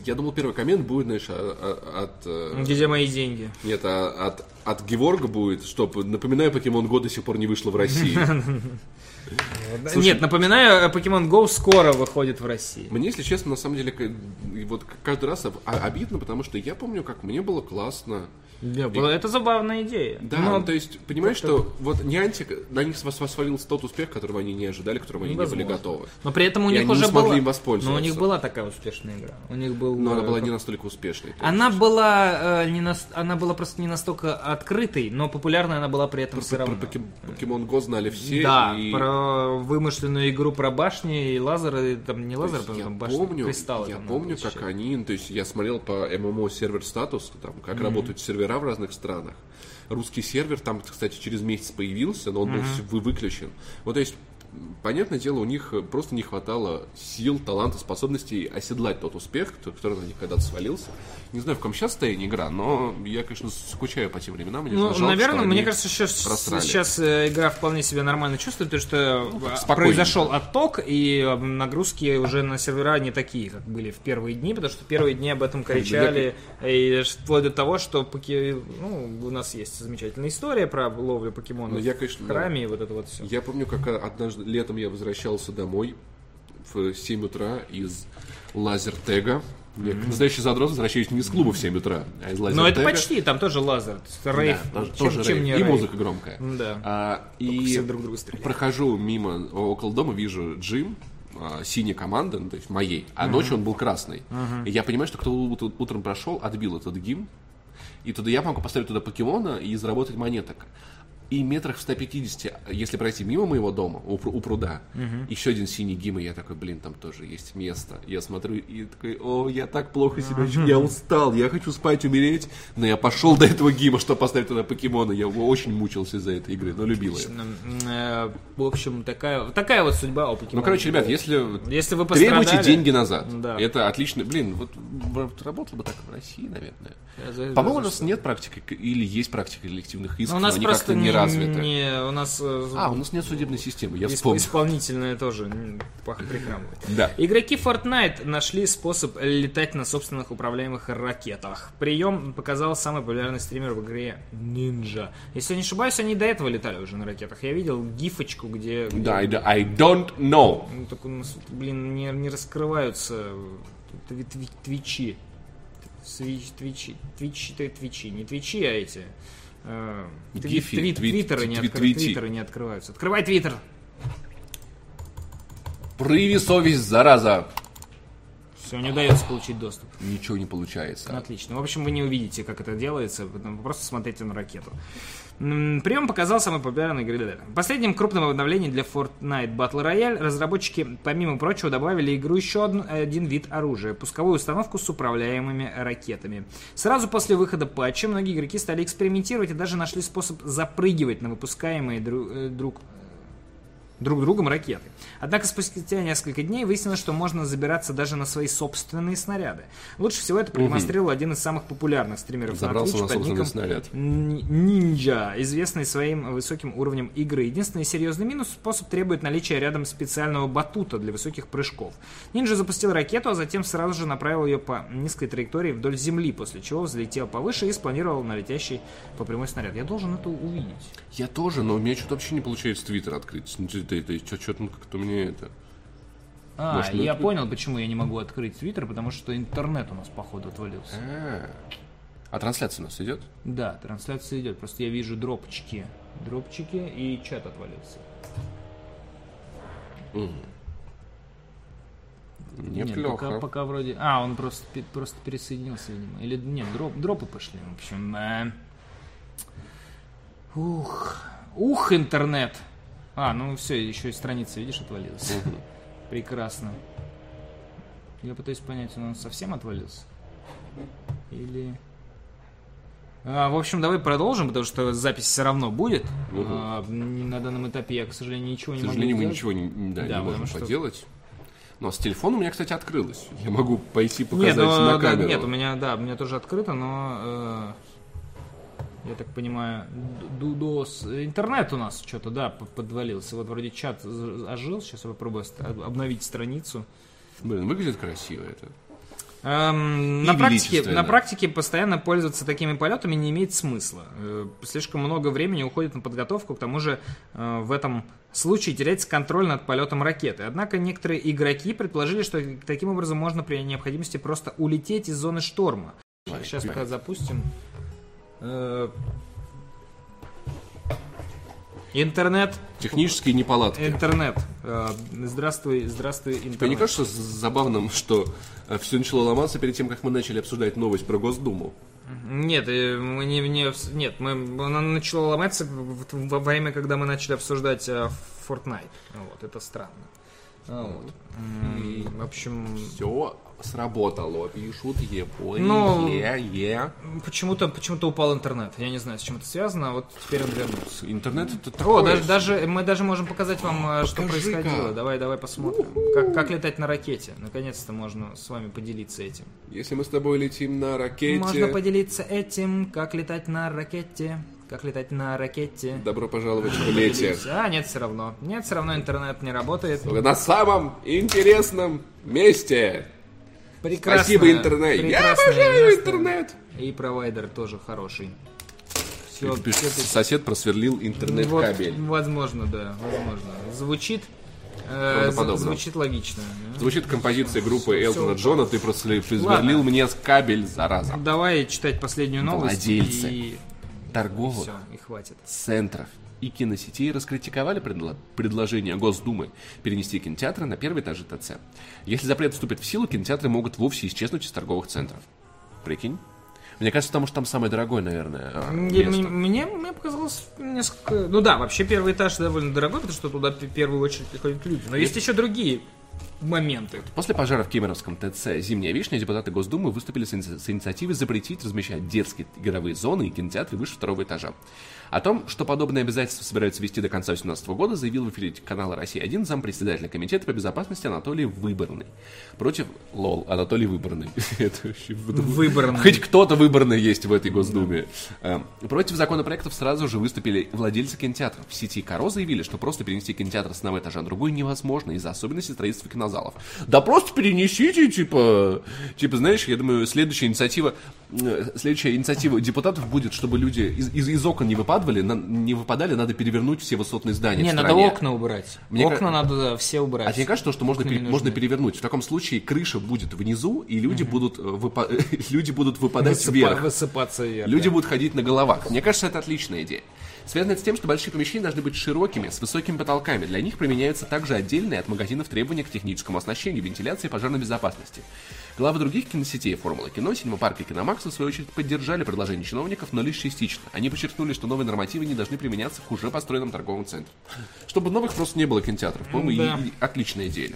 Я думал, первый коммент будет, знаешь, а- а- от... э, Где мои деньги? Нет, а от, от Геворга будет, что, напоминаю, Pokemon Go до сих пор не вышло в России. Нет, напоминаю, э, Pokemon Go скоро выходит в России. Мне, если честно, на самом деле, и вот каждый раз а- обидно, потому что я помню, как мне было классно. Да, было- это забавная идея. Да, Но- то есть, понимаешь, что вот Niantic, на них свос- свалился тот успех, которого они не ожидали, которым они не были Возможно. готовы. Но при этом у И них они уже не смогли была... им воспользоваться. Но у них была такая успешная игра. У них был... Но она э, была не настолько успешной. Она была, э, не нас- она была просто не настолько открытой, но популярной она была при этом есть. все Про равно. Поке- Pokemon Go знали все. Да, и... про вымышленную игру про башни и лазеры, там не лазеры, есть потом я там башни, помню, кристаллы. я там помню, как они, то есть я смотрел по ММО сервер статус, там, как работают сервера в разных странах. Русский сервер там, кстати, через месяц появился, но он был вы- выключен. Вот, то есть понятное дело, у них просто не хватало сил, таланта, способностей оседлать тот успех, ко- который на них когда-то свалился. Не знаю, в каком сейчас состоянии игра, но я, конечно, скучаю по тем временам. Мне Ну, жалко, наверное, мне кажется, сейчас, сейчас э, игра вполне себя нормально чувствует, потому что спокойненько. произошел отток, и э, нагрузки уже на сервера не такие, как были в первые дни, потому что первые дни об этом кричали, и вплоть до того, что поки... ну, у нас есть замечательная история про ловлю покемонов Ну, я, конечно, в да. храме, и вот это вот все. Я помню, как однажды летом я возвращался домой в 7 утра из лазертега. Я, как настоящий задрот, возвращаюсь не из клуба в 7 утра, а из лазертега. Но это почти, там тоже лазер, рейв, Да, тоже- чем, тоже чем рейв. не И рейв. музыка громкая. Да. А, и друг друга стреляют. прохожу мимо, около дома, вижу Джим, а, синяя команда, ну, то есть моей, а ночью он был красный. И я понимаю, что кто ут- утром прошел, отбил этот гимн, и туда я могу поставить туда покемона и заработать монеток. И метрах в 150, если пройти мимо моего дома, у, у пруда, еще один синий гим, и я такой, блин, там тоже есть место. Я смотрю и такой, о, я так плохо себя чувствую, я устал, я хочу спать, умереть. Но я пошел до этого гима, чтобы поставить туда покемона. Я очень мучился из-за этой игры, но любил ее. Э, В общем, такая, такая вот судьба у покемонов. Ну, короче, ребят, если Если вы требуйте деньги назад, Да. это отлично. Блин, вот работало бы так в России, наверное. По-моему, у нас нет практики, или есть практика коллективных исков, Ну, у но нас они просто не, развиты. не- у нас э, А, у нас нет судебной системы, я вспомнил. исполнительная тоже прихрамывает. Да. Игроки Fortnite нашли способ летать на собственных управляемых ракетах. Прием показал самый популярный стример в игре Ninja. Если я не ошибаюсь, они до этого летали уже на ракетах. Я видел гифочку, где... Да, I, I don't know. Ну, так у нас, блин, не, не раскрываются тви- тви- твичи. Свич- Твичи. Твичи, твичи. Не твичи, а эти. Э, Гифи, тви- тви- Твиттеры не откры- твиттеры не открываются. Открывай твиттер. Прояви совесть, зараза. Все, не удается получить доступ. Ничего не получается. Отлично. В общем, вы не увидите, как это делается, просто смотрите на ракету. Прием показал самый популярный игры. Последним крупным обновлением для Fortnite Battle Royale разработчики, помимо прочего, добавили в игру еще одну- один вид оружия – пусковую установку с управляемыми ракетами. Сразу после выхода патча многие игроки стали экспериментировать и даже нашли способ запрыгивать на выпускаемые э, друг друг другом ракеты. Однако спустя несколько дней выяснилось, что можно забираться даже на свои собственные снаряды. Лучше всего это продемонстрировал один из самых популярных стримеров Забрался на на Twitch под собственный ником снаряд. Ninja, известный своим высоким уровнем игры. Единственный серьезный минус – способ требует наличия рядом специального батута для высоких прыжков. Ninja запустил ракету, а затем сразу же направил ее по низкой траектории вдоль земли, после чего взлетел повыше и спланировал на летящий по прямой снаряд. Я должен это увидеть. Я тоже, но у меня что-то вообще не получается Твиттер открыть. Ну, это, что-то как-то мне это... А, Может, ну, я это- понял, почему я не могу открыть Твиттер, потому что интернет у нас, походу, отвалился. А, а трансляция у нас идет? Да, трансляция идет, просто я вижу дропчики. Дропчики и чат отвалился. Нет, Неплохо. пока, пока вроде... А, он просто, просто пересоединился, видимо. Или нет, дроп, дропы пошли. В общем, э, ух, ух, интернет. А, ну все, еще и страница, видишь, отвалилась. Прекрасно. Я пытаюсь понять, он совсем отвалился? Или... А, в общем, давай продолжим, потому что запись все равно будет. Мгм. А, на данном этапе я, к сожалению, ничего К не могу сожалению, мы сделать. ничего не, да, Да, не можем что- поделать. Но с телефона у меня, кстати, открылось. Я могу пойти Нет, показать ну, на да, камеру. нет, у меня, да, у меня тоже открыто, но э, я так понимаю, дудос, интернет у нас что-то, да, подвалился. Вот вроде чат ожил, сейчас я попробую обновить страницу. Блин, выглядит красиво это. Эм, на, практике, на практике постоянно пользоваться такими полетами не имеет смысла. Э, Слишком много времени уходит на подготовку, к тому же э, в этом случае теряется контроль над полетом ракеты. Однако некоторые игроки предположили, что таким образом можно при необходимости просто улететь из зоны шторма. Сейчас пока запустим. Э, Интернет, Технические неполадки. интернет. Э, Здравствуй, здравствуй, интернет. Тебе не кажется забавным, что все начало ломаться перед тем, как мы начали обсуждать новость про Госдуму? Нет, э, мы не, не нет, мы, она начала ломаться во время, когда мы начали обсуждать э, Fortnite. Вот, это странно. А, вот. М, В общем, Все сработало, пишут Япония. Ну, е. почему-то почему-то упал интернет. Я не знаю, с чем это связано, а вот теперь он вернулся. Интернет это О, такое... даже, даже мы даже можем показать вам, э, что происходило. Давай, давай посмотрим. Как, как летать на ракете. Наконец-то можно с вами поделиться этим. Если мы с тобой летим на ракете... Можно поделиться этим, как летать на ракете. Как летать на ракете. Добро пожаловать в лете. А, нет, все равно. Нет, все равно интернет не работает. На самом интересном месте. Прекрасно. Спасибо, интернет. Я обожаю место. интернет. И провайдер тоже хороший. Все, Сосед просверлил интернет-кабель. возможно, да, возможно. Звучит, э, Правдоподобно. звучит логично. да? Звучит композиция группы Элтона. Джона, ты просверлил Ладно. мне кабель, зараза. Давай читать последнюю новость. Владельцы. И Торговых все, и хватит. центров и киносетей раскритиковали предло- предложение Госдумы перенести кинотеатры на первый этаж ТЦ. Если запрет вступит в силу, кинотеатры могут вовсе исчезнуть из торговых центров. Прикинь? Мне кажется, потому что там самое дорогое, наверное, а, Мне, место. мне, мне показалось несколько... Ну да, вообще первый этаж довольно дорогой, потому что туда в первую очередь приходят люди. Но есть еще другие моменты. После пожара в Кемеровском ТЦ «Зимняя вишня» депутаты Госдумы выступили с, иници- с инициативой запретить размещать детские игровые зоны и кинотеатры выше второго этажа. О том, что подобные обязательства собираются вести до конца 2018 года, заявил в эфире канала «Россия-1» зампредседателя Комитета по безопасности Анатолий Выборный. Против... Лол, Анатолий Выборный. Это вообще... Выборный. Хоть кто-то выборный есть в этой Госдуме. Э, Против законопроектов сразу же выступили владельцы кинотеатров. В сети Каро заявили, что просто перенести кинотеатр с одного этажа на другой невозможно из-за особенностей строительства кинозалов. Да просто перенесите, типа... Типа, знаешь, я думаю, следующая инициатива... э, Следующая инициатива депутатов будет, чтобы люди из, из- из окон не выпадали, на- не выпадали, надо перевернуть все высотные здания Не, надо окна убрать. Мне окна ка- надо все убрать. А тебе кажется, что можно, пере- можно перевернуть? В таком случае крыша будет внизу, и люди, будут, э, выпа- люди будут выпадать Высыпа- вверх. Высыпаться вверх. Люди да. будут ходить на головах. Мне кажется, это отличная идея. Связано это с тем, что большие помещения должны быть широкими, с высокими потолками. Для них применяются также отдельные от магазинов требования к техническому оснащению, вентиляции и пожарной безопасности. Главы других киносетей Формула Кино, Синемапарк и Киномакс, в свою очередь, поддержали предложение чиновников, но лишь частично. Они подчеркнули, что новые нормативы не должны применяться к уже построенным торговым центрам. Чтобы новых просто не было кинотеатров. По-моему, Да. отличная идея.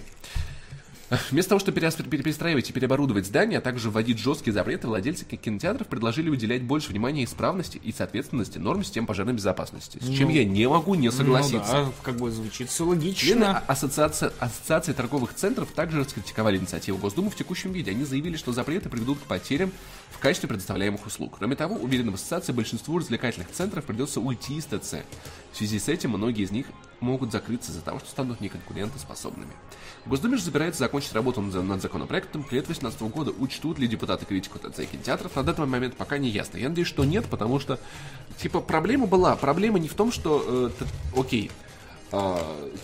Вместо того, чтобы перестраивать и переоборудовать здания, а также вводить жесткие запреты, владельцы ки- кинотеатров предложили уделять больше внимания исправности и соответственности норм систем пожарной безопасности, с чем я не могу не согласиться. Ну да, как бы звучит все логично. а- ассоциация, ассоциации торговых центров также раскритиковали инициативу Госдумы в текущем виде. Они заявили, что запреты приведут к потерям в качестве предоставляемых услуг. Кроме того, уверены в ассоциации, большинству развлекательных центров придется уйти из ТЦ. В связи с этим многие из них могут закрыться из-за того, что станут неконкурентоспособными. Госдуме же собирается закончить работу над, законопроектом. К лету 2018 года учтут ли депутаты критику ТЦ и кинотеатров, на данный момент пока не ясно. Я надеюсь, что нет, потому что, типа, проблема была. Проблема не в том, что, э, окей,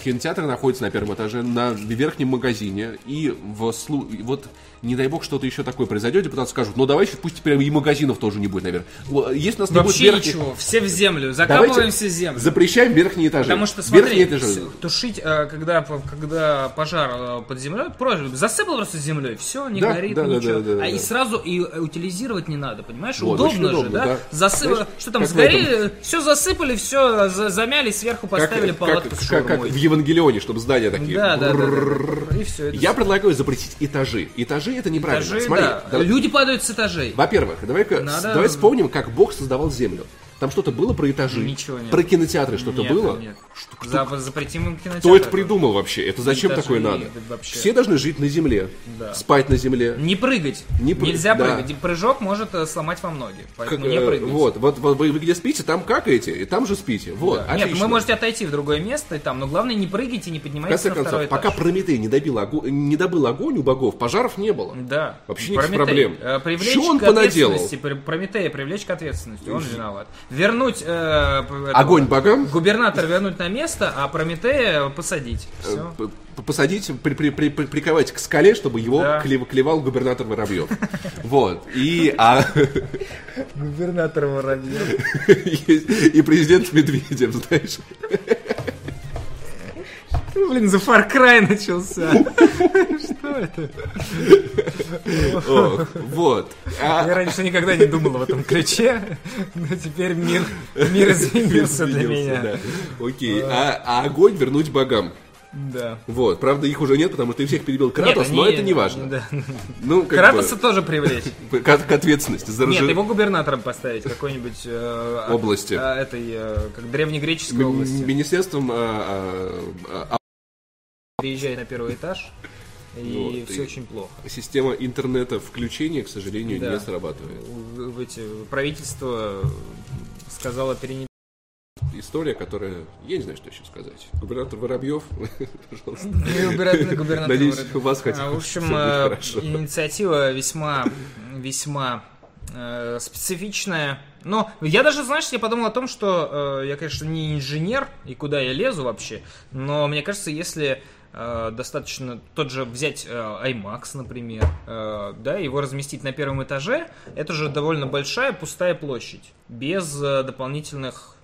кинотеатр находится на первом этаже, на верхнем магазине, и в слу... и вот не дай бог что-то еще такое произойдет, депутаты скажут, ну давай пусть теперь и магазинов тоже не будет, наверное. Если у нас не будет Вообще верхних- ничего, все в землю, Давайте закапываемся в землю. запрещаем верхние этажи. Потому что, смотри, этажи. тушить, э, когда, когда пожар э, под землей, просто засыпал просто землей, все, не Да, горит, да, да, ничего. да, да, а и да. сразу и э, утилизировать не надо, понимаешь? Вот, удобно, удобно, же, да? да. Засып- Знаешь, Что там, сгорели, все засыпали, все замяли, сверху поставили как- палатку как- как в Евангелионе, чтобы здания такие. Да, да, да, да. И все. Я предлагаю запретить этажи. Этажи это неправильно. Этажи, Смотри, да. давай- Люди падают с этажей. Во-первых, давай-ка Надо- давай вспомним, как Бог создавал землю. Там что-то было про этажи? Ничего нет. Про кинотеатры что-то Нет, было? нет. За- запретим им кинотеатр. Кто это придумал вообще? Это зачем Этажи такое надо? вообще- Все должны жить на земле, Да. спать на земле. Не прыгать. Не пры- Нельзя да. прыгать. Прыжок может э, сломать вам ноги. Как, Поэтому не э, прыгайте. вот, вот, вот вы, вы где спите, там какаете, и там же спите. Вот, Да. Нет, вы можете отойти в другое место и там, но главное не прыгайте, не В поднимайтесь конце на концов, второй пока этаж. Прометей не, добил огонь, не добыл огонь у богов, пожаров не было. Да. Вообще никаких проблем. Э, Привлечь Чё он к понаделал? Прометея привлечь к ответственности. Он виноват. Вернуть... э, п- этого- Огонь богам, Губернатор вернуть на место, а Прометея посадить. э, Все. посадить, при- при- при- при- приковать к скале, чтобы его Да. клев- клевал губернатор Воробьев. Вот. И, а, Губернатор Воробьев. и президент Медведев, знаешь. Блин, за Far Cry начался. Это? Ох, вот. А- Я раньше никогда не думал в этом ключе, но теперь мир, мир изменился для меня. да. Окей. А, а огонь вернуть богам. Да. Вот, правда, их уже нет, потому что ты всех перебил Кратос, Нет, но это не важно. Да. Ну, Кратоса тоже привлечь. к, к ответственности за Нет, его губернатором поставить какой-нибудь... э, а- Области. а, Этой, э, как древнегреческой области. Министерством Приезжай на первый этаж, и Вот, все и- очень плохо. система интернета включения, к сожалению, Да. не срабатывает. В эти, правительство сказало перенести История, которая... Я не знаю, что еще сказать. Губернатор Воробьев, пожалуйста. Губернатор, губернатор Надеюсь, у вас хоть А, В общем, э, инициатива весьма, весьма э, специфичная. Но я даже, знаешь, я подумал о том, что э, я, конечно, не инженер, и куда я лезу вообще, но мне кажется, если достаточно тот же взять э, IMAX, например, э, да, его разместить на первом этаже, это же довольно большая пустая площадь, без э, дополнительных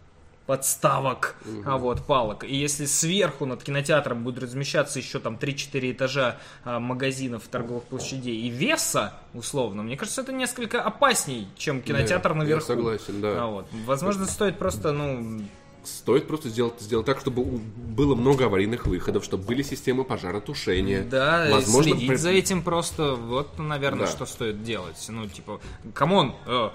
подставок, а вот, палок. И если сверху над кинотеатром будет размещаться еще там 3-4 этажа а, магазинов, торговых площадей и веса, условно, мне кажется, это несколько опасней, чем кинотеатр Да, я наверху. согласен, да. А вот. Возможно, стоит просто, ну, Стоит просто сделать, сделать так, чтобы было много аварийных выходов, чтобы были системы пожаротушения. да, Возможно, следить при- за этим просто, вот, наверное, Да. что стоит делать. Ну, типа, come on, э,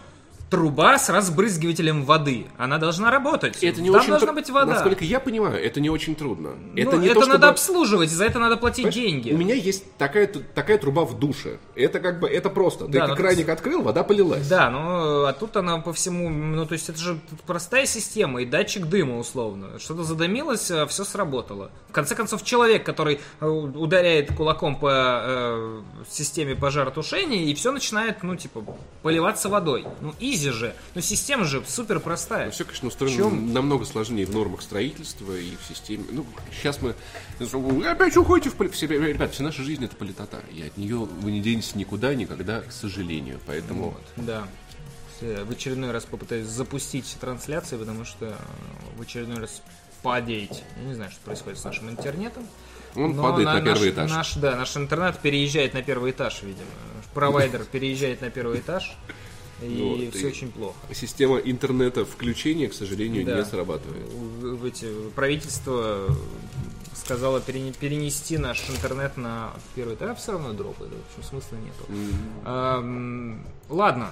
труба с разбрызгивателем воды, она должна работать. Это не Там очень должна тру- быть вода. Насколько я понимаю, это не очень трудно. Ну, это не это то, надо чтобы- обслуживать, за это надо платить Понимаешь, деньги. У меня есть такая, такая труба в душе. Это как бы, это просто. Ты Да, как ну, краник открыл, вода полилась. Да, ну а тут она по всему, ну то есть это же простая система и датчик дыма условно. Что-то задымилось, все сработало. В конце концов, человек, который э, ударяет кулаком по э, системе пожаротушения, и все начинает, ну типа, поливаться водой. Ну изи же. Ну система же супер простая. Все, конечно, устроено чем? намного сложнее в нормах строительства и в системе. Ну, сейчас мы опять уходите в поли- все, Ребят, вся наша жизнь это политота. И от нее вы не денетесь никуда, никогда, к сожалению. Поэтому Да. Э, В очередной раз попытаюсь запустить трансляцию, потому что э, в очередной раз падеет. Я не знаю, что происходит с нашим интернетом. он Но падает на, первый наш, этаж. Наш, да, наш интернет переезжает на первый этаж, видимо. Провайдер переезжает на первый этаж. И Вот, все и- очень плохо. Система интернета включения, к сожалению, Да. не срабатывает. Эти, правительство перене- перенести наш интернет на первый этаж, а все равно дропает. В общем, смысла нету. Ам, ладно.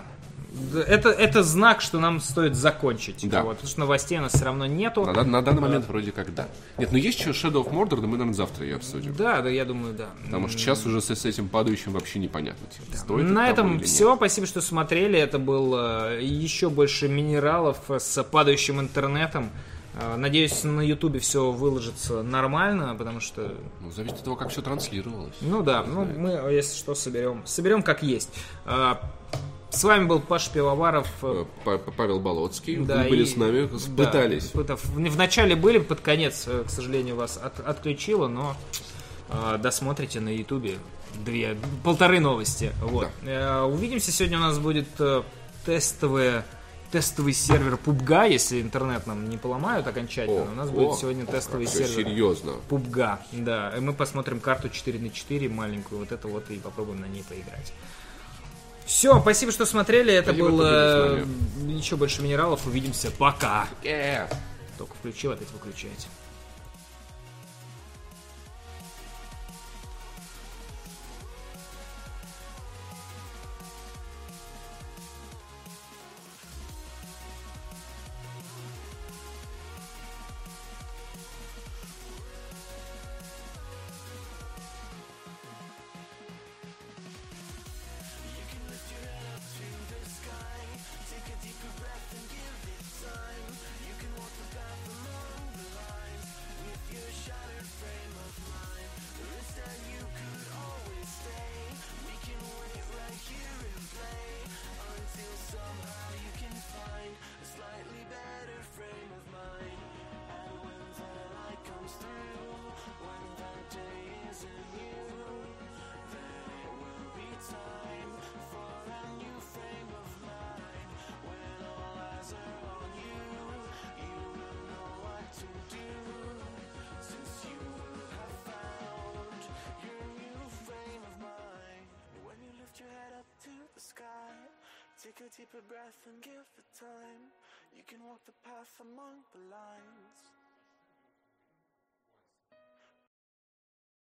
Это, это знак, что нам стоит закончить. Да. Вот, потому что новостей у нас все равно нету. На, на данный момент вроде как да. Нет, но есть еще Shadow of Mordor, да мы, наверное, завтра ее обсудим. Да, да, я думаю, да. Потому что сейчас уже с, с этим падающим вообще непонятно. типа, стоит На этом все. нет. Спасибо, что смотрели. Это был э, еще больше минералов э, с падающим интернетом. Э, Надеюсь, на Ютубе все выложится нормально, потому что, Ну, зависит от того, как все транслировалось. ну да, ну мы, если что, соберем, соберем как есть. С вами был Паш Пивоваров. э, Па- Па- Павел Болоцкий, да, вы были и- с нами, да, пытались. пытав- В в начале были, под конец, э, к сожалению, вас от- отключило, но э, досмотрите на Ютубе две, полторы новости. Вот. Э, увидимся. Сегодня у нас будет э, тестовые тестовый сервер PUBG, если интернет нам не поломают окончательно. О, у нас о, будет сегодня тестовый Всё сервер серьезно. PUBG. Да, и мы посмотрим карту 4 на 4 маленькую, вот это вот, и попробуем на ней поиграть. Все, спасибо, что смотрели. Это Спасибо, был э, еще больше минералов. Увидимся. Пока. Только включил, опять выключайте. for money.